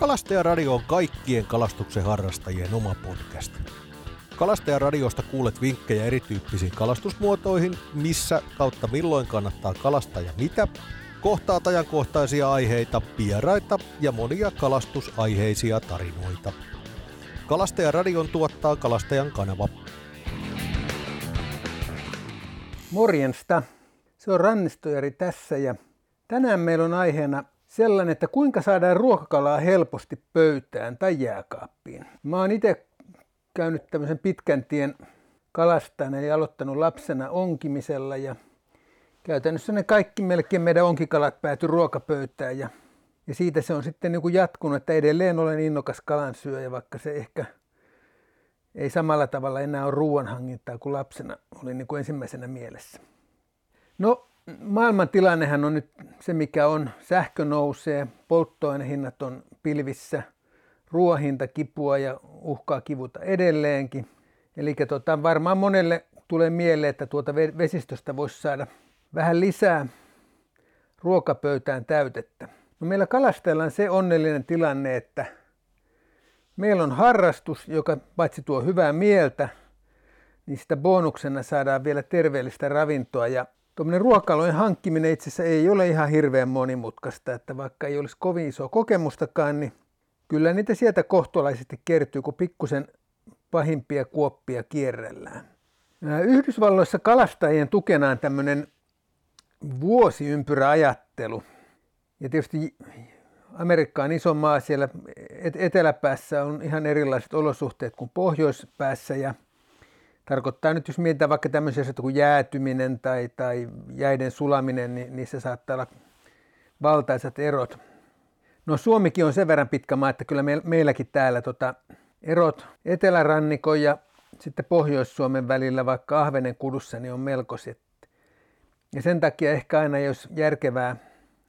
Kalastajaradio on kaikkien kalastuksen harrastajien oma podcast. Kalastajaradiosta kuulet vinkkejä erityyppisiin kalastusmuotoihin, missä kautta milloin kannattaa kalastaa ja mitä, kohtaat ajankohtaisia aiheita, vieraita ja monia kalastusaiheisia tarinoita. Kalastajaradion tuottaa Kalastajan kanava. Morjensta. Se on Rannistojari tässä ja tänään meillä on aiheena sellainen, että kuinka saadaan ruokakalaa helposti pöytään tai jääkaappiin. Mä oon itse käynyt tämmöisen pitkän tien kalastajana eli aloittanut lapsena onkimisella ja käytännössä ne kaikki melkein meidän onkikalat pääty ruokapöytään ja, ja siitä se on sitten niin kuin jatkunut, että edelleen olen innokas kalansyöjä, vaikka se ehkä ei samalla tavalla enää ole ruoanhankintaa kuin lapsena oli niin kuin ensimmäisenä mielessä. No maailman tilannehan on nyt se, mikä on. Sähkö nousee, polttoainehinnat on pilvissä, ruoahinta kipua ja uhkaa kivuta edelleenkin. Eli tota, varmaan monelle tulee mieleen, että tuota vesistöstä voisi saada vähän lisää ruokapöytään täytettä. No meillä kalastellaan se onnellinen tilanne, että meillä on harrastus, joka paitsi tuo hyvää mieltä, niin sitä bonuksena saadaan vielä terveellistä ravintoa ja Tuommoinen ruokalojen hankkiminen itse asiassa ei ole ihan hirveän monimutkaista, että vaikka ei olisi kovin iso kokemustakaan, niin kyllä niitä sieltä kohtolaisesti kertyy, kun pikkusen pahimpia kuoppia kierrellään. Yhdysvalloissa kalastajien tukena on tämmöinen vuosiympyräajattelu. Ja tietysti Amerikka on iso maa, siellä eteläpäässä on ihan erilaiset olosuhteet kuin pohjoispäässä ja Tarkoittaa nyt, jos mietitään vaikka tämmöisiä asioita kuin jäätyminen tai, tai jäiden sulaminen, niin niissä saattaa olla valtaisat erot. No Suomikin on sen verran pitkä maa, että kyllä me, meilläkin täällä tota, erot etelärannikon ja sitten Pohjois-Suomen välillä, vaikka Ahvenen kudussa, niin on melkoiset. Ja sen takia ehkä aina jos järkevää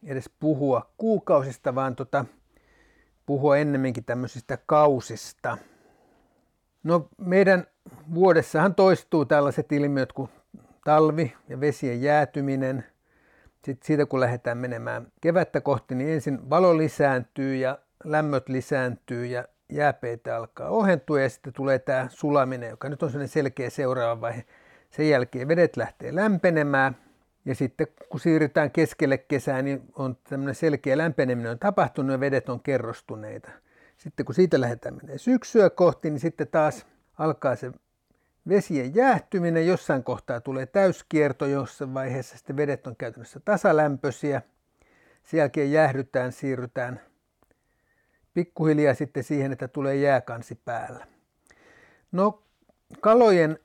edes puhua kuukausista, vaan tota, puhua ennemminkin tämmöisistä kausista. No meidän vuodessahan toistuu tällaiset ilmiöt kuin talvi ja vesien jäätyminen. Sitten siitä kun lähdetään menemään kevättä kohti, niin ensin valo lisääntyy ja lämmöt lisääntyy ja jääpeitä alkaa ohentua ja sitten tulee tämä sulaminen, joka nyt on sellainen selkeä seuraava vaihe. Sen jälkeen vedet lähtee lämpenemään ja sitten kun siirrytään keskelle kesää, niin on tämmöinen selkeä lämpeneminen on tapahtunut ja vedet on kerrostuneita. Sitten kun siitä lähdetään menee syksyä kohti, niin sitten taas alkaa se vesien jäähtyminen, jossain kohtaa tulee täyskierto, jossain vaiheessa sitten vedet on käytännössä tasalämpöisiä. Sen jälkeen jäähdytään, siirrytään pikkuhiljaa sitten siihen, että tulee jääkansi päällä. No kalojen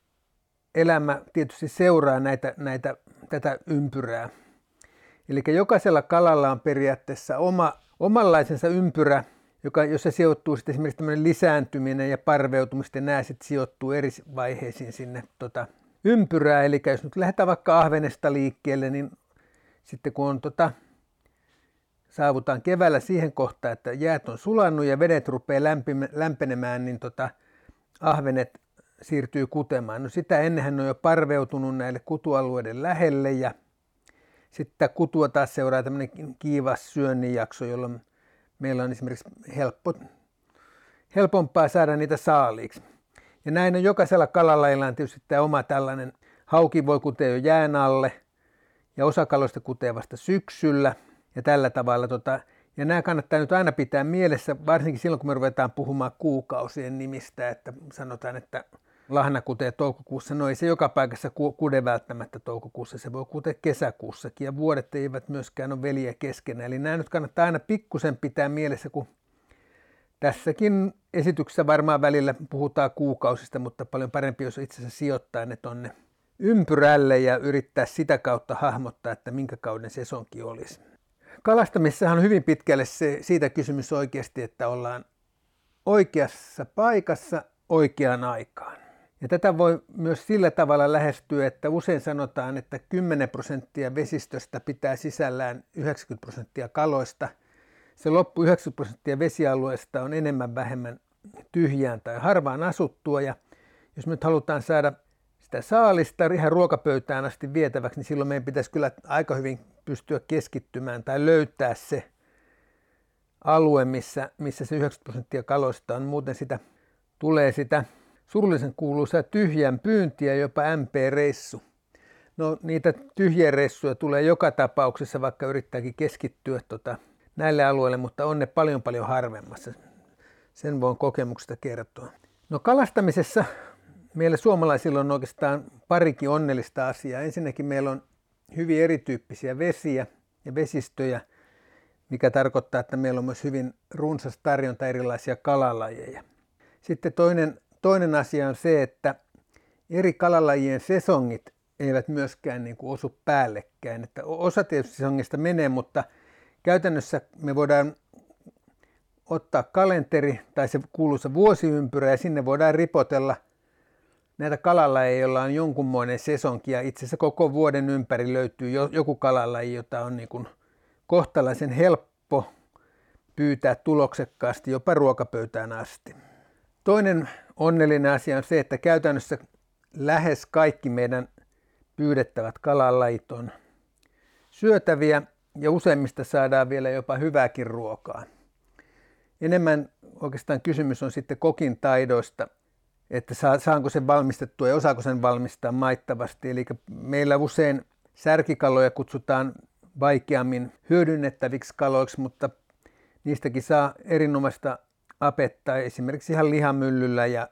elämä tietysti seuraa näitä, näitä, tätä ympyrää. Eli jokaisella kalalla on periaatteessa oma, omanlaisensa ympyrä, joka, jossa sijoittuu sitten esimerkiksi tämmöinen lisääntyminen ja parveutumista, nämä sitten sijoittuu eri vaiheisiin sinne tota, ympyrää. Eli jos nyt lähdetään vaikka ahvenesta liikkeelle, niin sitten kun on tota, saavutaan keväällä siihen kohtaan, että jäät on sulannut ja vedet rupeaa lämpenemään, niin tota, ahvenet siirtyy kutemaan. No sitä ennenhän on jo parveutunut näille kutualueiden lähelle ja sitten kutua taas seuraa tämmöinen kiivas syönnin jakso, jolloin meillä on esimerkiksi helppo, helpompaa saada niitä saaliiksi. Ja näin on jokaisella kalalailla on tietysti tämä oma tällainen, hauki voi kutea jo jään alle ja osa kaloista kutee vasta syksyllä ja tällä tavalla. Tota, ja nämä kannattaa nyt aina pitää mielessä, varsinkin silloin kun me ruvetaan puhumaan kuukausien nimistä, että sanotaan, että lahna kutee toukokuussa. No ei se joka paikassa kude välttämättä toukokuussa, se voi kutea kesäkuussakin ja vuodet eivät myöskään ole veliä keskenään. Eli nämä nyt kannattaa aina pikkusen pitää mielessä, kun tässäkin esityksessä varmaan välillä puhutaan kuukausista, mutta paljon parempi, jos itse asiassa sijoittaa ne tonne ympyrälle ja yrittää sitä kautta hahmottaa, että minkä kauden sesonkin olisi. Kalastamissahan on hyvin pitkälle se, siitä kysymys oikeasti, että ollaan oikeassa paikassa oikeaan aikaan. Ja tätä voi myös sillä tavalla lähestyä, että usein sanotaan, että 10 prosenttia vesistöstä pitää sisällään 90 prosenttia kaloista. Se loppu 90 prosenttia vesialueesta on enemmän vähemmän tyhjään tai harvaan asuttua. Ja jos nyt halutaan saada sitä saalista ihan ruokapöytään asti vietäväksi, niin silloin meidän pitäisi kyllä aika hyvin pystyä keskittymään tai löytää se alue, missä, missä se 90 prosenttia kaloista on. Muuten sitä tulee sitä surullisen kuuluisaa tyhjän pyyntiä, jopa MP-reissu. No niitä tyhjiä reissuja tulee joka tapauksessa, vaikka yrittääkin keskittyä tota, näille alueille, mutta on ne paljon paljon harvemmassa. Sen voin kokemuksesta kertoa. No kalastamisessa meillä suomalaisilla on oikeastaan parikin onnellista asiaa. Ensinnäkin meillä on hyvin erityyppisiä vesiä ja vesistöjä, mikä tarkoittaa, että meillä on myös hyvin runsas tarjonta erilaisia kalalajeja. Sitten toinen, toinen asia on se, että eri kalalajien sesongit eivät myöskään niin kuin osu päällekkäin. Että osa tietysti sesongista menee, mutta käytännössä me voidaan ottaa kalenteri tai se kuuluisa vuosiympyrä ja sinne voidaan ripotella näitä kalalajeja, joilla on jonkunmoinen sesonki ja itse asiassa koko vuoden ympäri löytyy joku kalalaji, jota on niin kuin kohtalaisen helppo pyytää tuloksekkaasti jopa ruokapöytään asti. Toinen onnellinen asia on se, että käytännössä lähes kaikki meidän pyydettävät kalalajit on syötäviä ja useimmista saadaan vielä jopa hyvääkin ruokaa. Enemmän oikeastaan kysymys on sitten kokin taidoista, että saanko sen valmistettua ja osaako sen valmistaa maittavasti. Eli meillä usein särkikaloja kutsutaan vaikeammin hyödynnettäviksi kaloiksi, mutta niistäkin saa erinomaista apetta esimerkiksi ihan lihamyllyllä ja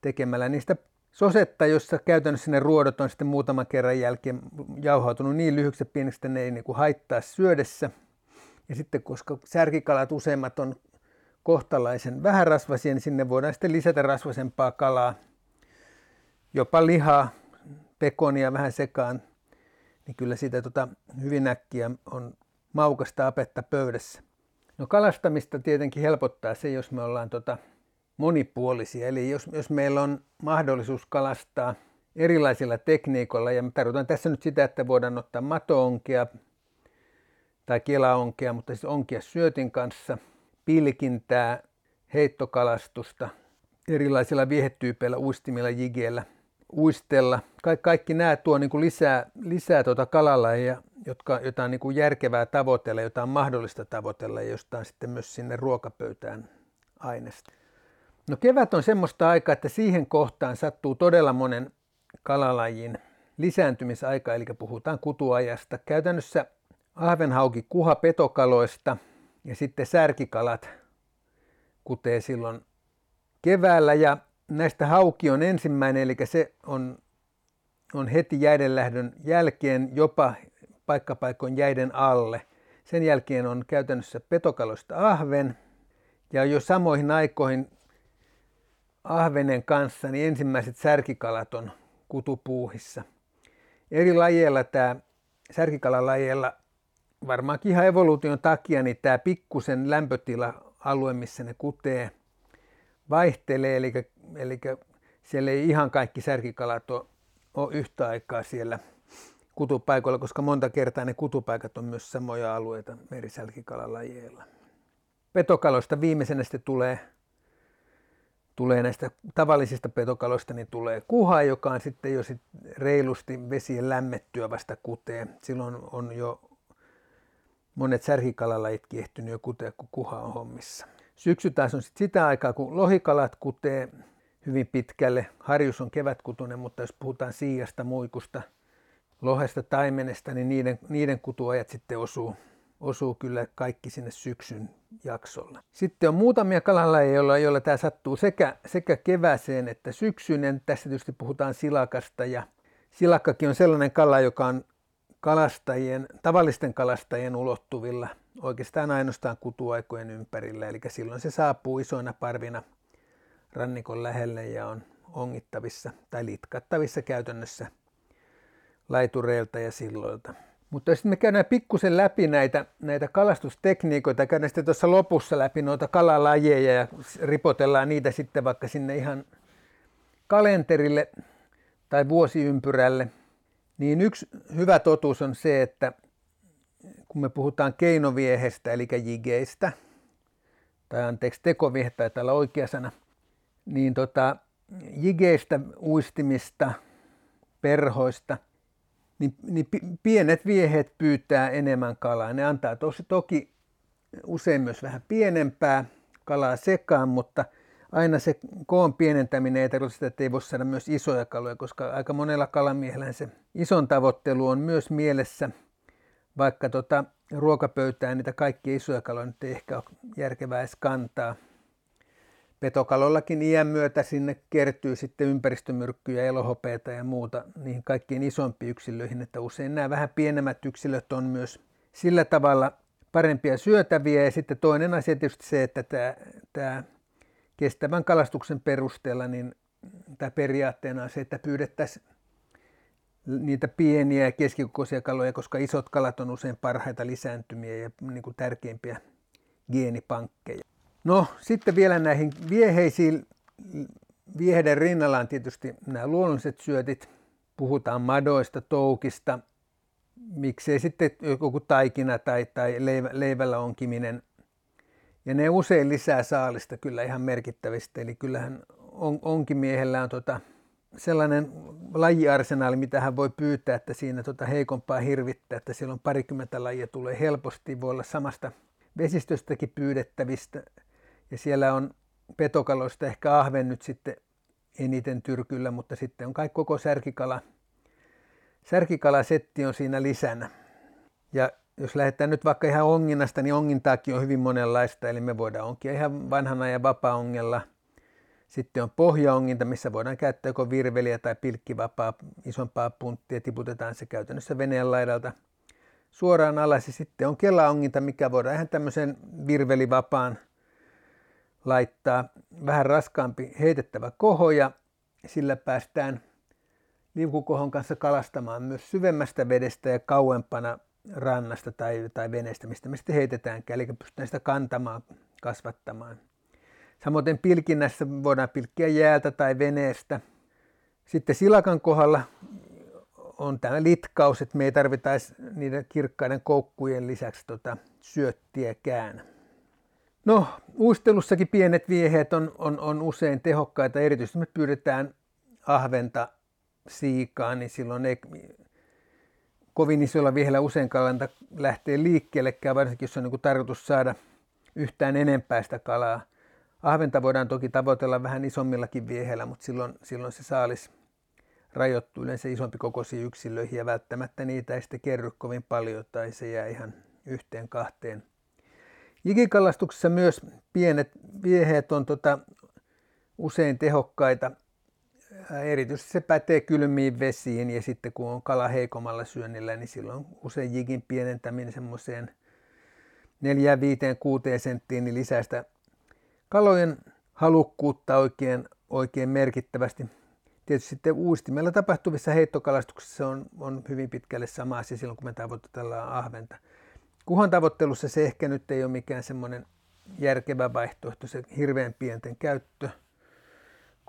tekemällä niistä sosetta, jossa käytännössä ne ruodot on sitten muutaman kerran jälkeen jauhautunut niin lyhyksi ja pieneksi, että ne ei niin kuin haittaa syödessä. Ja sitten koska särkikalat useimmat on kohtalaisen vähärasvaisia, niin sinne voidaan sitten lisätä rasvasempaa kalaa, jopa lihaa, pekonia vähän sekaan, niin kyllä siitä tota hyvin äkkiä on maukasta apetta pöydässä. No kalastamista tietenkin helpottaa se, jos me ollaan tota monipuolisia. Eli jos, jos meillä on mahdollisuus kalastaa erilaisilla tekniikoilla, ja me tarkoitan tässä nyt sitä, että voidaan ottaa matoonkea tai kelaonkea, mutta siis onkia syötin kanssa, pilkintää, heittokalastusta, erilaisilla viehetyypeillä, uistimilla, jigeillä, uistella. Ka- kaikki nämä tuo niin kuin lisää, lisää tuota kalalajeja, jotka, jota on niin kuin järkevää tavoitella, jota on mahdollista tavoitella ja josta on sitten myös sinne ruokapöytään aineesta. No kevät on semmoista aikaa, että siihen kohtaan sattuu todella monen kalalajin lisääntymisaika, eli puhutaan kutuajasta. Käytännössä ahvenhauki kuha petokaloista ja sitten särkikalat kutee silloin keväällä ja näistä hauki on ensimmäinen, eli se on, on heti jäidenlähdön jälkeen jopa paikkapaikoin jäiden alle. Sen jälkeen on käytännössä petokaloista ahven ja jo samoihin aikoihin ahvenen kanssa, niin ensimmäiset särkikalat on kutupuuhissa. Eri lajeilla tämä särkikalalajeilla varmaankin ihan evoluution takia, niin tämä pikkusen lämpötila-alue, missä ne kutee, vaihtelee, eli, eli siellä ei ihan kaikki särkikalat ole, ole yhtä aikaa siellä kutupaikoilla, koska monta kertaa ne kutupaikat on myös samoja alueita merisälkikalalajeilla. Petokaloista viimeisenä sitten tulee tulee näistä tavallisista petokaloista, niin tulee kuha, joka on sitten jo sit reilusti vesien lämmettyä vasta kutee. Silloin on jo monet särkikalalajitkin ehtynyt jo kutea, kun kuha on hommissa. Syksy taas on sit sitä aikaa, kun lohikalat kutee hyvin pitkälle. Harjus on kevätkutunen, mutta jos puhutaan siijasta, muikusta, lohesta, taimenesta, niin niiden, niiden kutuajat sitten osuu osuu kyllä kaikki sinne syksyn jaksolle. Sitten on muutamia kalalajeja, joilla, joilla tämä sattuu sekä, sekä kevääseen että syksyyn. Tässä tietysti puhutaan silakasta ja silakkakin on sellainen kala, joka on kalastajien, tavallisten kalastajien ulottuvilla oikeastaan ainoastaan kutuaikojen ympärillä. Eli silloin se saapuu isoina parvina rannikon lähelle ja on ongittavissa tai litkattavissa käytännössä laitureilta ja silloilta. Mutta sitten me käydään pikkusen läpi näitä, näitä kalastustekniikoita, käydään sitten tuossa lopussa läpi noita kalalajeja ja ripotellaan niitä sitten vaikka sinne ihan kalenterille tai vuosiympyrälle. Niin yksi hyvä totuus on se, että kun me puhutaan keinoviehestä eli jigeistä, tai anteeksi tekoviehe taitaa olla oikea sana, niin tota, jigeistä, uistimista, perhoista – niin, niin pienet viehet pyytää enemmän kalaa. Ne antaa tosi, toki usein myös vähän pienempää kalaa sekaan, mutta aina se koon pienentäminen ei tarkoita että ei voi saada myös isoja kaloja, koska aika monella kalamiehellä se ison tavoittelu on myös mielessä, vaikka tota, ruokapöytään niitä kaikkia isoja kaloja nyt ei ehkä ole järkevää edes kantaa. Petokalollakin iän myötä sinne kertyy sitten ympäristömyrkkyjä, elohopeita ja muuta niihin kaikkiin isompiin yksilöihin, että usein nämä vähän pienemmät yksilöt on myös sillä tavalla parempia syötäviä. Ja sitten toinen asia tietysti se, että tämä, tämä kestävän kalastuksen perusteella niin tämä periaatteena on se, että pyydettäisiin niitä pieniä ja keskikokoisia kaloja, koska isot kalat on usein parhaita lisääntymiä ja niin kuin tärkeimpiä geenipankkeja. No sitten vielä näihin vieheisiin. Vieheiden rinnalla on tietysti nämä luonnolliset syötit. Puhutaan madoista, toukista, miksei sitten joku taikina tai, tai leivällä onkiminen. Ja ne usein lisää saalista kyllä ihan merkittävästi. Eli kyllähän on, onkimiehellä on tota, sellainen lajiarsenaali, mitä hän voi pyytää, että siinä tota heikompaa hirvittää, että siellä on parikymmentä lajia tulee helposti, voi olla samasta vesistöstäkin pyydettävistä. Ja siellä on petokaloista ehkä ahven nyt sitten eniten tyrkyllä, mutta sitten on kaikki koko särkikala. Särkikalasetti on siinä lisänä. Ja jos lähdetään nyt vaikka ihan onginnasta, niin ongintaakin on hyvin monenlaista, eli me voidaan onkia ihan vanhana ja vapaa-ongella. Sitten on pohjaonginta, missä voidaan käyttää joko virveliä tai pilkkivapaa isompaa punttia, tiputetaan se käytännössä veneen laidalta suoraan alas. Ja sitten on kelaonginta, mikä voidaan ihan tämmöisen virvelivapaan laittaa vähän raskaampi heitettävä koho ja sillä päästään liukukohon kanssa kalastamaan myös syvemmästä vedestä ja kauempana rannasta tai, tai veneestä, mistä me sitten heitetäänkään, eli pystytään sitä kantamaan, kasvattamaan. Samoin pilkinnässä voidaan pilkkiä jäältä tai veneestä. Sitten silakan kohdalla on tämä litkaus, että me ei tarvitaisi niiden kirkkaiden koukkujen lisäksi tota syöttiäkään. No, uistelussakin pienet vieheet on, on, on usein tehokkaita, erityisesti me pyydetään ahventa siikaa, niin silloin ei kovin isolla viehellä usein kalanta lähtee liikkeellekään, varsinkin jos on niin tarkoitus saada yhtään enempää sitä kalaa. Ahventa voidaan toki tavoitella vähän isommillakin vieheillä, mutta silloin, silloin se saalis rajoittuu yleensä isompi kokoisiin yksilöihin ja välttämättä niitä ei sitten kerry kovin paljon tai se jää ihan yhteen kahteen. Jikikalastuksessa myös pienet vieheet on tota, usein tehokkaita. Erityisesti se pätee kylmiin vesiin ja sitten kun on kala heikommalla syönnillä, niin silloin usein jikin pienentäminen semmoiseen 4, 5, 6 senttiin niin lisää sitä kalojen halukkuutta oikein, oikein merkittävästi. Tietysti sitten uistimella tapahtuvissa heittokalastuksissa on, on hyvin pitkälle sama asia silloin, kun me tavoitellaan ahventa. Kuhan tavoittelussa se ehkä nyt ei ole mikään semmoinen järkevä vaihtoehto, se hirveän pienten käyttö,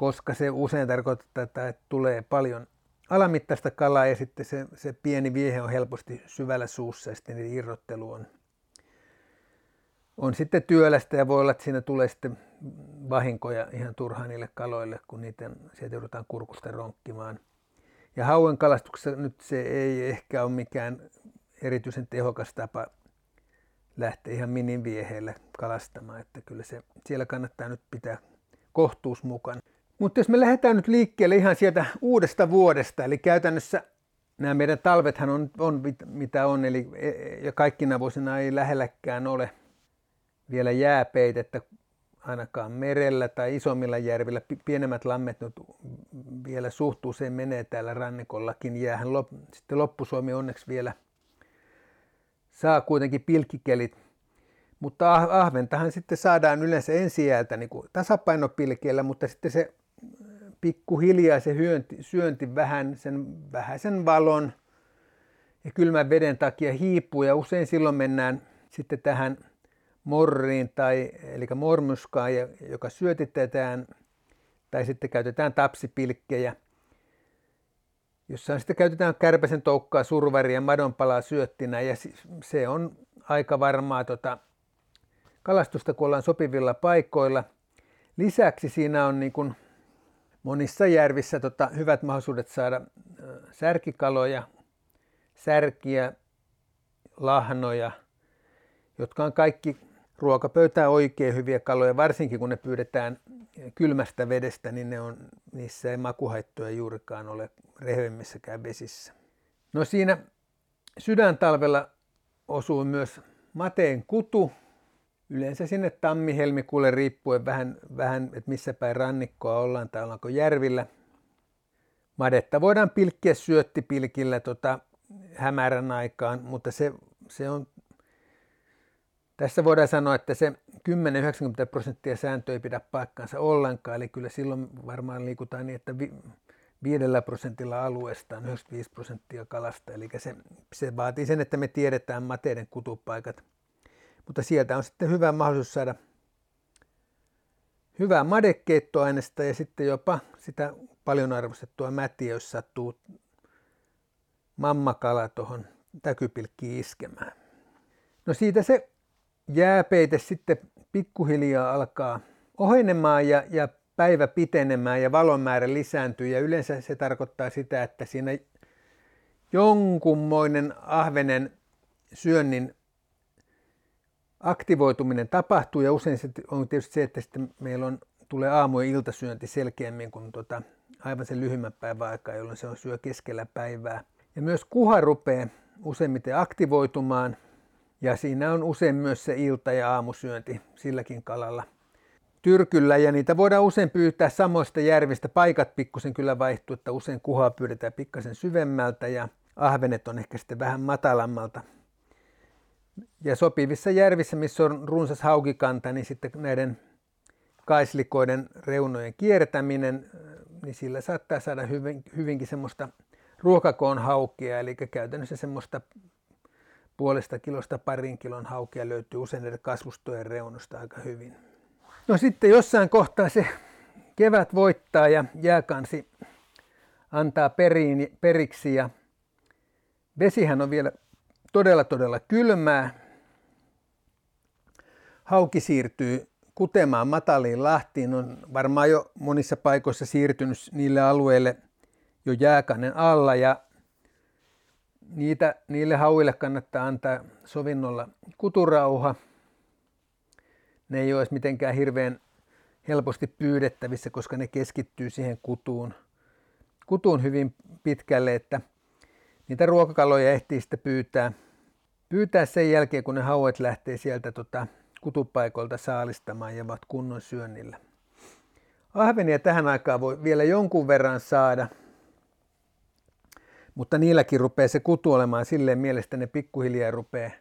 koska se usein tarkoittaa, että tulee paljon alamittaista kalaa ja sitten se, se pieni viehe on helposti syvällä suussa ja sitten irrottelu on on sitten työlästä ja voi olla, että siinä tulee sitten vahinkoja ihan turhaan niille kaloille, kun niitä sieltä joudutaan kurkusta ronkkimaan. Ja hauen kalastuksessa nyt se ei ehkä ole mikään erityisen tehokas tapa lähteä ihan minivieheille kalastamaan, että kyllä se siellä kannattaa nyt pitää kohtuus mukaan. Mutta jos me lähdetään nyt liikkeelle ihan sieltä uudesta vuodesta, eli käytännössä nämä meidän talvethan on, on mitä on, eli e, e, ja kaikkina vuosina ei lähelläkään ole vielä jääpeitettä ainakaan merellä tai isommilla järvillä. Pienemmät lammet nyt vielä suht menee täällä rannikollakin jäähän. Sitten loppusuomi onneksi vielä saa kuitenkin pilkkikelit. Mutta ah-, ahventahan sitten saadaan yleensä ensijäältä niin kuin tasapainopilkeellä, mutta sitten se pikkuhiljaa se hyönti, syönti vähän sen vähäisen valon ja kylmän veden takia hiipuu ja usein silloin mennään sitten tähän morriin tai eli mormuskaan, joka syötitetään tai sitten käytetään tapsipilkkejä, jossa sitten käytetään kärpäsen toukkaa, survaria, madonpalaa syöttinä ja se on aika varmaa tota, kalastusta, kun ollaan sopivilla paikoilla. Lisäksi siinä on niin kuin monissa järvissä tota, hyvät mahdollisuudet saada särkikaloja, särkiä, lahnoja, jotka on kaikki ruokapöytään oikein hyviä kaloja, varsinkin kun ne pyydetään kylmästä vedestä, niin ne on, niissä ei makuhaittoja juurikaan ole rehvemmissäkään vesissä. No siinä sydäntalvella osuu myös mateen kutu, yleensä sinne tammi-helmikuulle riippuen vähän, vähän, että missä päin rannikkoa ollaan tai ollaanko järvillä. Madetta voidaan pilkkiä syöttipilkillä tota, hämärän aikaan, mutta se, se on, tässä voidaan sanoa, että se 10-90 prosenttia sääntö ei pidä paikkaansa ollenkaan, eli kyllä silloin varmaan liikutaan niin, että vi, viidellä prosentilla alueesta on 95 prosenttia kalasta, eli se, se vaatii sen, että me tiedetään mateiden kutupaikat. Mutta sieltä on sitten hyvä mahdollisuus saada hyvää madekeittoainesta ja sitten jopa sitä paljon arvostettua mätiä, jos sattuu mammakala tuohon täkypilkkiin iskemään. No siitä se jääpeite sitten pikkuhiljaa alkaa ohenemaan ja, ja päivä pitenemään ja valon määrä lisääntyy ja yleensä se tarkoittaa sitä, että siinä jonkunmoinen ahvenen syönnin aktivoituminen tapahtuu ja usein se on tietysti se, että sitten meillä on, tulee aamu- ja iltasyönti selkeämmin kuin tota, aivan sen lyhyemmän päivän aikaa, jolloin se on syö keskellä päivää. Ja myös kuha rupeaa useimmiten aktivoitumaan ja siinä on usein myös se ilta- ja aamusyönti silläkin kalalla tyrkyllä ja niitä voidaan usein pyytää samoista järvistä. Paikat pikkusen kyllä vaihtuu, että usein kuhaa pyydetään pikkasen syvemmältä ja ahvenet on ehkä sitten vähän matalammalta. Ja sopivissa järvissä, missä on runsas haukikanta, niin sitten näiden kaislikoiden reunojen kiertäminen, niin sillä saattaa saada hyvin, hyvinkin semmoista ruokakoon haukea, eli käytännössä semmoista puolesta kilosta parin kilon haukea löytyy usein näiden kasvustojen reunosta aika hyvin. No sitten jossain kohtaa se kevät voittaa ja jääkansi antaa periksi ja vesihän on vielä todella todella kylmää. Hauki siirtyy kutemaan mataliin lahtiin, on varmaan jo monissa paikoissa siirtynyt niille alueille jo jääkannen alla ja niitä, niille hauille kannattaa antaa sovinnolla kuturauha. Ne ei ole mitenkään hirveän helposti pyydettävissä, koska ne keskittyy siihen kutuun, kutuun hyvin pitkälle, että niitä ruokakaloja ehtii sitten pyytää, pyytää sen jälkeen, kun ne hauet lähtee sieltä tota, kutupaikoilta saalistamaan ja ovat kunnon syönnillä. Ahvenia tähän aikaan voi vielä jonkun verran saada, mutta niilläkin rupeaa se kutu olemaan silleen mielestä ne pikkuhiljaa rupeaa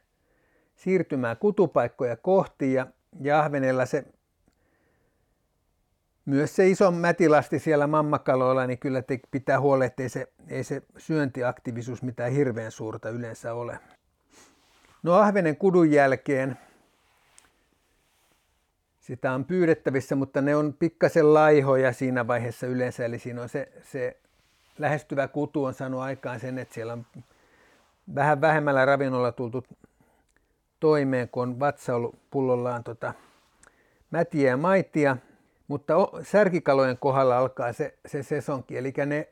siirtymään kutupaikkoja kohti ja, ja ahvenella se myös se iso mätilasti siellä mammakaloilla, niin kyllä te pitää huolehtia, että ei se, ei se syöntiaktiivisuus mitään hirveän suurta yleensä ole. No ahvenen kudun jälkeen. Sitä on pyydettävissä, mutta ne on pikkasen laihoja siinä vaiheessa yleensä, eli siinä on se, se lähestyvä kutu on saanut aikaan sen, että siellä on vähän vähemmällä ravinnolla tultu toimeen, kun on vatsa ollut pullollaan tota, mätiä ja maitia, mutta särkikalojen kohdalla alkaa se, se sesonki, eli ne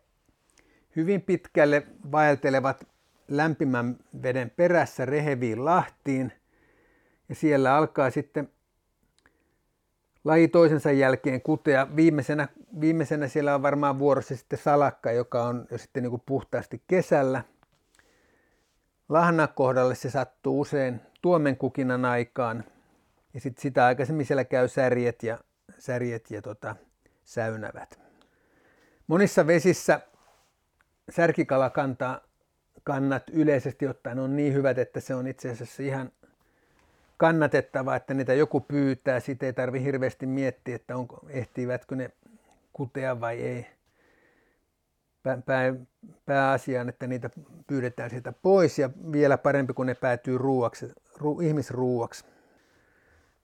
hyvin pitkälle vaeltelevat lämpimän veden perässä reheviin lahtiin, ja siellä alkaa sitten laji toisensa jälkeen kutea. Viimeisenä, viimeisenä siellä on varmaan vuorossa sitten salakka, joka on jo sitten niin kuin puhtaasti kesällä. Lahnakohdalle se sattuu usein tuomenkukinan aikaan. Ja sitten sitä aikaisemmin siellä käy särjet ja, särjet ja tota, säynävät. Monissa vesissä särkikalakantaa kannat yleisesti ottaen on niin hyvät, että se on itse asiassa ihan kannatettava, että niitä joku pyytää. Siitä ei tarvi hirveästi miettiä, että onko, ehtivätkö ne kutea vai ei. Pää, pää, että niitä pyydetään siitä pois ja vielä parempi, kun ne päätyy ruuaksi, ru, ihmisruuaksi.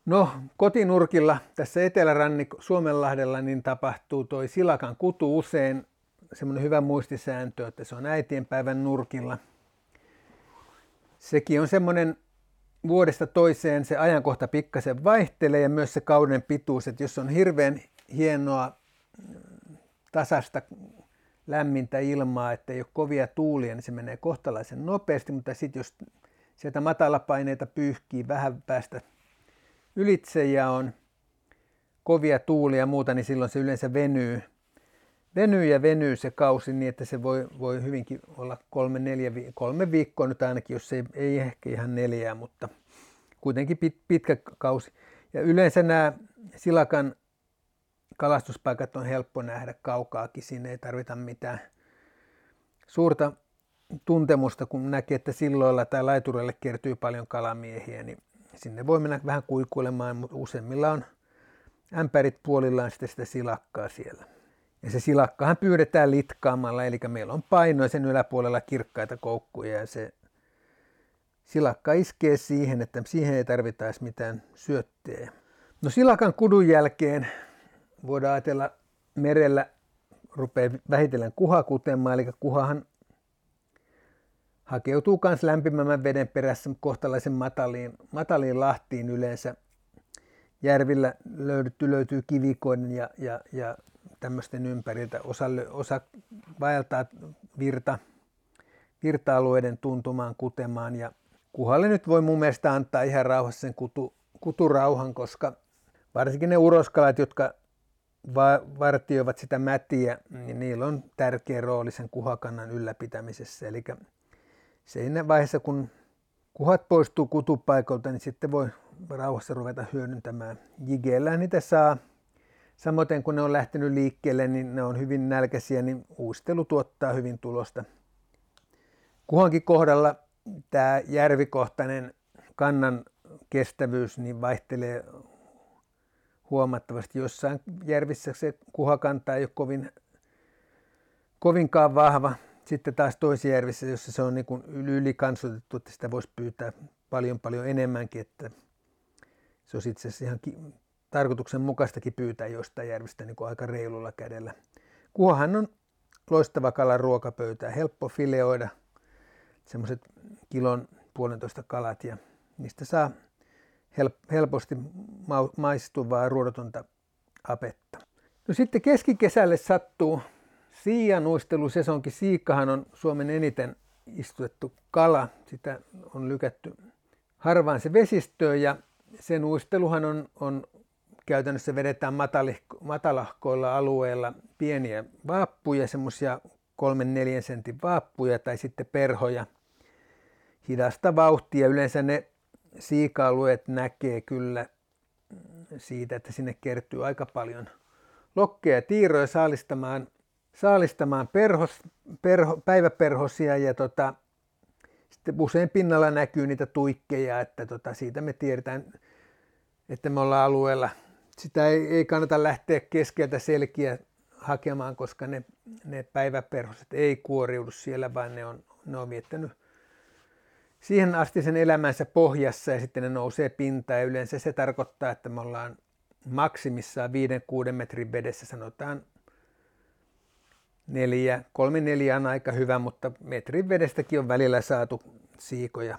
No, kotinurkilla tässä Etelärannik Suomenlahdella niin tapahtuu toi silakan kutu usein. Semmoinen hyvä muistisääntö, että se on äitienpäivän nurkilla. Sekin on semmoinen vuodesta toiseen se ajankohta pikkasen vaihtelee ja myös se kauden pituus, että jos on hirveän hienoa tasasta lämmintä ilmaa, että ei ole kovia tuulia, niin se menee kohtalaisen nopeasti, mutta sitten jos sieltä matalapaineita pyyhkii vähän päästä ylitse ja on kovia tuulia ja muuta, niin silloin se yleensä venyy, venyy ja venyy se kausi niin, että se voi, voi hyvinkin olla kolme, neljä, kolme viikkoa nyt ainakin, jos ei, ei ehkä ihan neljää, mutta kuitenkin pit, pitkä kausi. Ja yleensä nämä silakan kalastuspaikat on helppo nähdä kaukaakin, sinne ei tarvita mitään suurta tuntemusta, kun näkee, että silloilla tai laitureille kertyy paljon kalamiehiä, niin sinne voi mennä vähän kuikuilemaan, mutta useimmilla on ämpärit puolillaan sitten sitä silakkaa siellä. Ja se silakkahan pyydetään litkaamalla, eli meillä on paino sen yläpuolella kirkkaita koukkuja ja se silakka iskee siihen, että siihen ei tarvita edes mitään syötteä. No silakan kudun jälkeen voidaan ajatella merellä rupeaa vähitellen kuha kutemaan, eli kuhahan hakeutuu myös lämpimämmän veden perässä kohtalaisen mataliin, mataliin lahtiin yleensä. Järvillä löydetty löytyy kivikoiden ja, ja, ja tämmöisten ympäriltä. Osa, osa vaeltaa virta, virta-alueiden tuntumaan kutemaan ja kuhalle nyt voi mun mielestä antaa ihan rauhassa sen kutu, kuturauhan, koska varsinkin ne uroskalat, jotka va- vartioivat sitä mätiä, niin niillä on tärkeä rooli sen kuhakannan ylläpitämisessä. Eli siinä vaiheessa, kun kuhat poistuu kutupaikolta, niin sitten voi rauhassa ruveta hyödyntämään. Jigellä niitä saa. Samoin kun ne on lähtenyt liikkeelle, niin ne on hyvin nälkäisiä, niin uistelu tuottaa hyvin tulosta. Kuhankin kohdalla tämä järvikohtainen kannan kestävyys niin vaihtelee huomattavasti. Jossain järvissä se kuhakanta ei ole kovin, kovinkaan vahva. Sitten taas toisissa järvissä, jossa se on niin ylikansotettu, että sitä voisi pyytää paljon paljon enemmänkin, että se olisi itse asiassa ihan ki- tarkoituksenmukaistakin pyytää jostain järvistä niin kuin aika reilulla kädellä. Kuhahan on loistava kalan ruokapöytää, helppo fileoida semmoiset kilon puolentoista kalat ja niistä saa helposti maistuvaa ruodotonta apetta. No sitten keskikesälle sattuu siianuistelusesonkin. Siikkahan on Suomen eniten istutettu kala. Sitä on lykätty harvaan se vesistöön ja sen uisteluhan on, on käytännössä vedetään matalahkoilla alueilla pieniä vaappuja, semmoisia kolmen neljän sentin vaappuja tai sitten perhoja. Hidasta vauhtia. Yleensä ne siika-alueet näkee kyllä siitä, että sinne kertyy aika paljon lokkeja ja tiiroja saalistamaan, saalistamaan perhos, perho, päiväperhosia ja tota, sitten usein pinnalla näkyy niitä tuikkeja, että tota, siitä me tiedetään, että me ollaan alueella. Sitä ei, ei kannata lähteä keskeltä selkiä hakemaan, koska ne, ne päiväperhoset ei kuoriudu siellä, vaan ne on, ne on viettänyt siihen asti sen elämänsä pohjassa ja sitten ne nousee pintaan ja yleensä se tarkoittaa, että me ollaan maksimissaan 5-6 metrin vedessä, sanotaan neljä, kolme neljä on aika hyvä, mutta metrin vedestäkin on välillä saatu siikoja,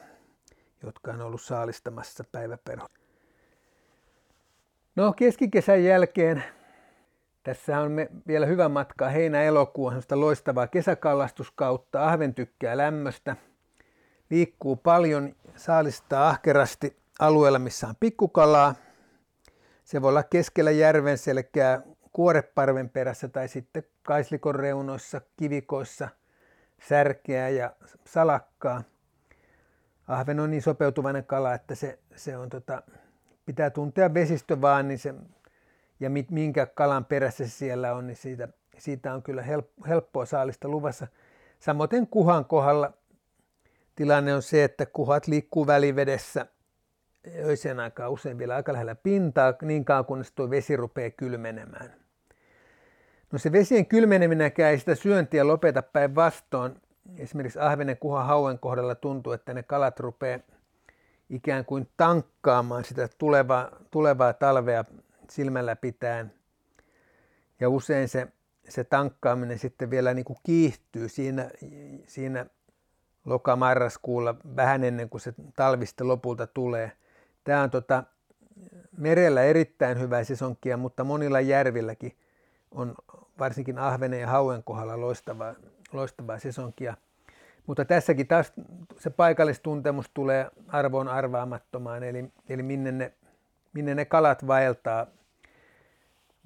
jotka on ollut saalistamassa päiväperho. No keskikesän jälkeen tässä on me vielä hyvä matka heinä-elokuun, loistavaa kesäkallastuskautta, ahven tykkää lämmöstä – liikkuu paljon, saalistaa ahkerasti alueella, missä on pikkukalaa. Se voi olla keskellä järven selkää kuoreparven perässä tai sitten kaislikon reunoissa, kivikoissa, särkeä ja salakkaa. Ahven on niin sopeutuvainen kala, että se, se on tota, pitää tuntea vesistö vaan niin se, ja mit, minkä kalan perässä se siellä on, niin siitä, siitä on kyllä helppoa saalista luvassa. Samoin kuhan kohdalla tilanne on se, että kuhat liikkuu välivedessä öisen aikaa usein vielä aika lähellä pintaa, niin kauan kunnes tuo vesi rupeaa kylmenemään. No se vesien kylmeneminen ei sitä syöntiä lopeta päinvastoin. Esimerkiksi ahvenen kuhan hauen kohdalla tuntuu, että ne kalat rupeaa ikään kuin tankkaamaan sitä tulevaa, tulevaa talvea silmällä pitäen. Ja usein se, se tankkaaminen sitten vielä niin kuin kiihtyy siinä, siinä loka-marraskuulla vähän ennen kuin se talvista lopulta tulee. Tämä on tota, merellä erittäin hyvä sesonkia, mutta monilla järvilläkin on varsinkin ahvenen ja hauen kohdalla loistavaa, loistavaa sesonkia. Mutta tässäkin taas se paikallistuntemus tulee arvoon arvaamattomaan, eli, eli minne, ne, minne ne kalat vaeltaa,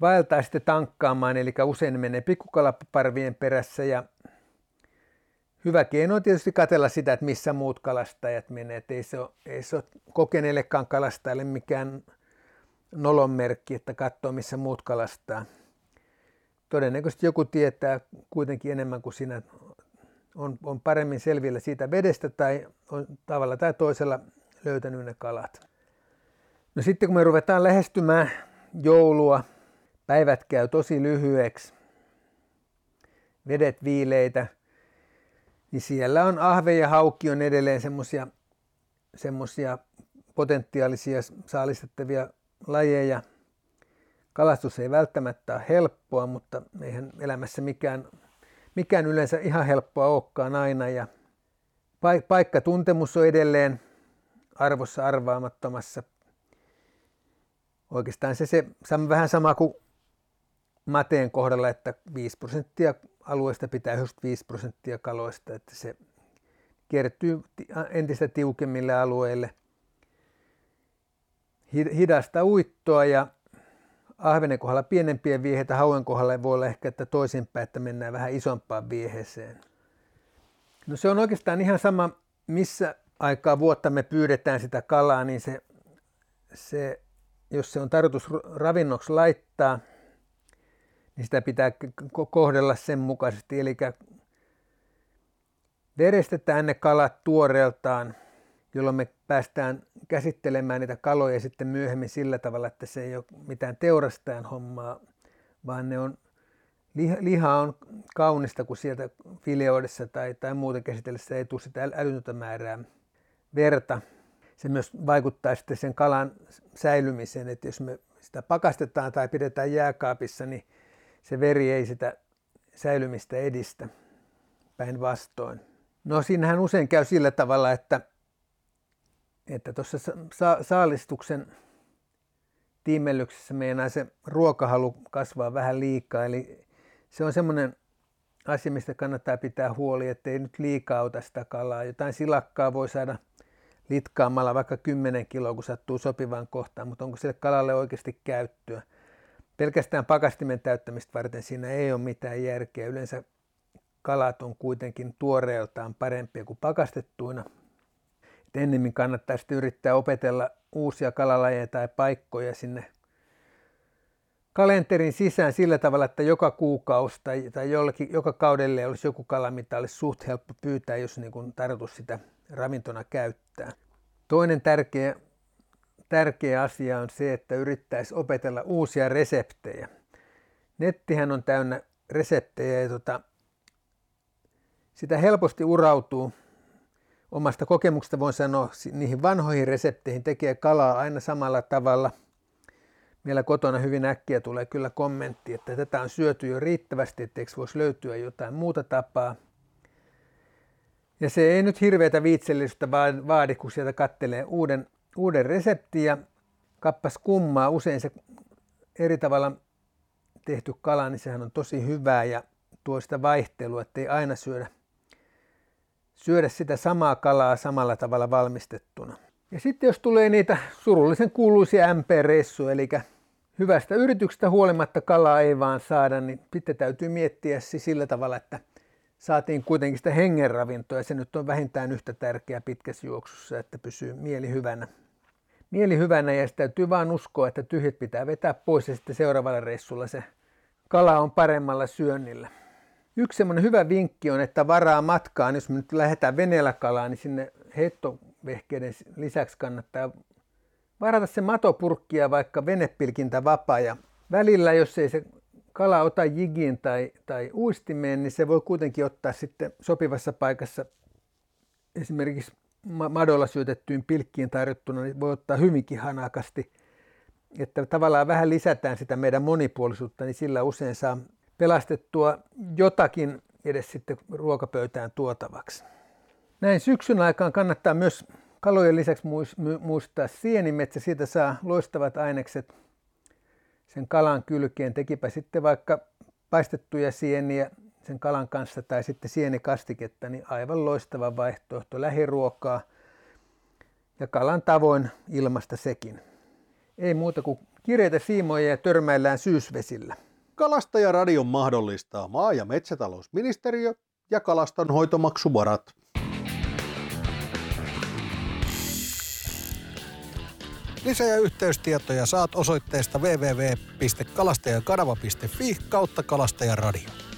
vaeltaa sitten tankkaamaan, eli usein menee pikkukalaparvien perässä ja hyvä keino on tietysti katella sitä, että missä muut kalastajat menee, ei se ole, ei se ole kokeneellekaan kalastajalle mikään nolon merkki, että katsoo missä muut kalastaa. Todennäköisesti joku tietää kuitenkin enemmän kuin sinä on, on paremmin selvillä siitä vedestä tai on tavalla tai toisella löytänyt ne kalat. No sitten kun me ruvetaan lähestymään joulua, päivät käy tosi lyhyeksi, vedet viileitä, niin siellä on ahve ja haukki on edelleen semmoisia semmosia potentiaalisia saalistettavia lajeja. Kalastus ei välttämättä ole helppoa, mutta eihän elämässä mikään, mikään yleensä ihan helppoa olekaan aina. Ja paikkatuntemus on edelleen arvossa arvaamattomassa. Oikeastaan se, se vähän sama kuin mateen kohdalla, että 5 prosenttia alueesta pitää just 5 prosenttia kaloista, että se kiertyy entistä tiukemmille alueille. Hidasta uittoa ja ahvenen kohdalla pienempiä vieheitä, hauen kohdalla voi olla ehkä että toisinpäin, että mennään vähän isompaan vieheeseen. No se on oikeastaan ihan sama, missä aikaa vuotta me pyydetään sitä kalaa, niin se, se jos se on tarkoitus ravinnoksi laittaa, niin sitä pitää kohdella sen mukaisesti. Eli verestetään ne kalat tuoreeltaan, jolloin me päästään käsittelemään niitä kaloja sitten myöhemmin sillä tavalla, että se ei ole mitään teurastajan hommaa, vaan ne on, liha on kaunista, kun sieltä fileoidessa tai, tai muuten käsitellessä ei tule sitä älytöntä määrää verta. Se myös vaikuttaa sitten sen kalan säilymiseen, että jos me sitä pakastetaan tai pidetään jääkaapissa, niin se veri ei sitä säilymistä edistä päinvastoin. No siinähän usein käy sillä tavalla, että että tuossa sa- saalistuksen tiimellyksessä meinaa se ruokahalu kasvaa vähän liikaa, eli se on semmoinen asia, mistä kannattaa pitää huoli, ettei nyt liikaa ota sitä kalaa. Jotain silakkaa voi saada litkaamalla vaikka 10 kiloa, kun sattuu sopivaan kohtaan, mutta onko sille kalalle oikeasti käyttöä? Pelkästään pakastimen täyttämistä varten siinä ei ole mitään järkeä. Yleensä kalat on kuitenkin tuoreeltaan parempia kuin pakastettuina. Ennemmin kannattaa yrittää opetella uusia kalalajeja tai paikkoja sinne kalenterin sisään sillä tavalla, että joka kuukausi tai, tai jollekin, joka kaudelle olisi joku kala, mitä olisi suht helppo pyytää, jos niin kuin tarkoitus sitä ravintona käyttää. Toinen tärkeä tärkeä asia on se, että yrittäisi opetella uusia reseptejä. Nettihän on täynnä reseptejä ja tota, sitä helposti urautuu. Omasta kokemuksesta voin sanoa, niihin vanhoihin resepteihin tekee kalaa aina samalla tavalla. Meillä kotona hyvin äkkiä tulee kyllä kommentti, että tätä on syöty jo riittävästi, etteikö voisi löytyä jotain muuta tapaa. Ja se ei nyt hirveätä viitsellisyyttä vaadi, kun sieltä kattelee uuden uuden reseptin ja kappas kummaa. Usein se eri tavalla tehty kala, niin sehän on tosi hyvää ja tuo sitä vaihtelua, ettei aina syödä, syödä sitä samaa kalaa samalla tavalla valmistettuna. Ja sitten jos tulee niitä surullisen kuuluisia MP-reissuja, eli hyvästä yrityksestä huolimatta kalaa ei vaan saada, niin sitten täytyy miettiä se sillä tavalla, että saatiin kuitenkin sitä hengenravintoa ja se nyt on vähintään yhtä tärkeää pitkässä juoksussa, että pysyy mieli hyvänä. Mieli hyvänä ja sitä täytyy vaan uskoa, että tyhjät pitää vetää pois ja sitten seuraavalla reissulla se kala on paremmalla syönnillä. Yksi semmoinen hyvä vinkki on, että varaa matkaan, jos me nyt lähdetään veneellä kalaan, niin sinne heittovehkeiden lisäksi kannattaa varata se matopurkkia vaikka venepilkintä vapaa ja välillä, jos ei se kala ota jigin tai, tai uistimeen, niin se voi kuitenkin ottaa sitten sopivassa paikassa esimerkiksi madolla syötettyyn pilkkiin tarjottuna, niin voi ottaa hyvinkin hanakasti. Että tavallaan vähän lisätään sitä meidän monipuolisuutta, niin sillä usein saa pelastettua jotakin edes sitten ruokapöytään tuotavaksi. Näin syksyn aikaan kannattaa myös kalojen lisäksi muistaa sienimetsä. Siitä saa loistavat ainekset sen kalan kylkeen. Tekipä sitten vaikka paistettuja sieniä sen kalan kanssa tai sitten sienikastiketta, niin aivan loistava vaihtoehto lähiruokaa ja kalan tavoin ilmasta sekin. Ei muuta kuin kireitä siimoja ja törmäillään syysvesillä. Kalastajaradion mahdollistaa maa- ja metsätalousministeriö ja kalastonhoitomaksuvarat. Lisä- ja yhteystietoja saat osoitteesta www.kalastajakanava.fi kautta kalastajaradio.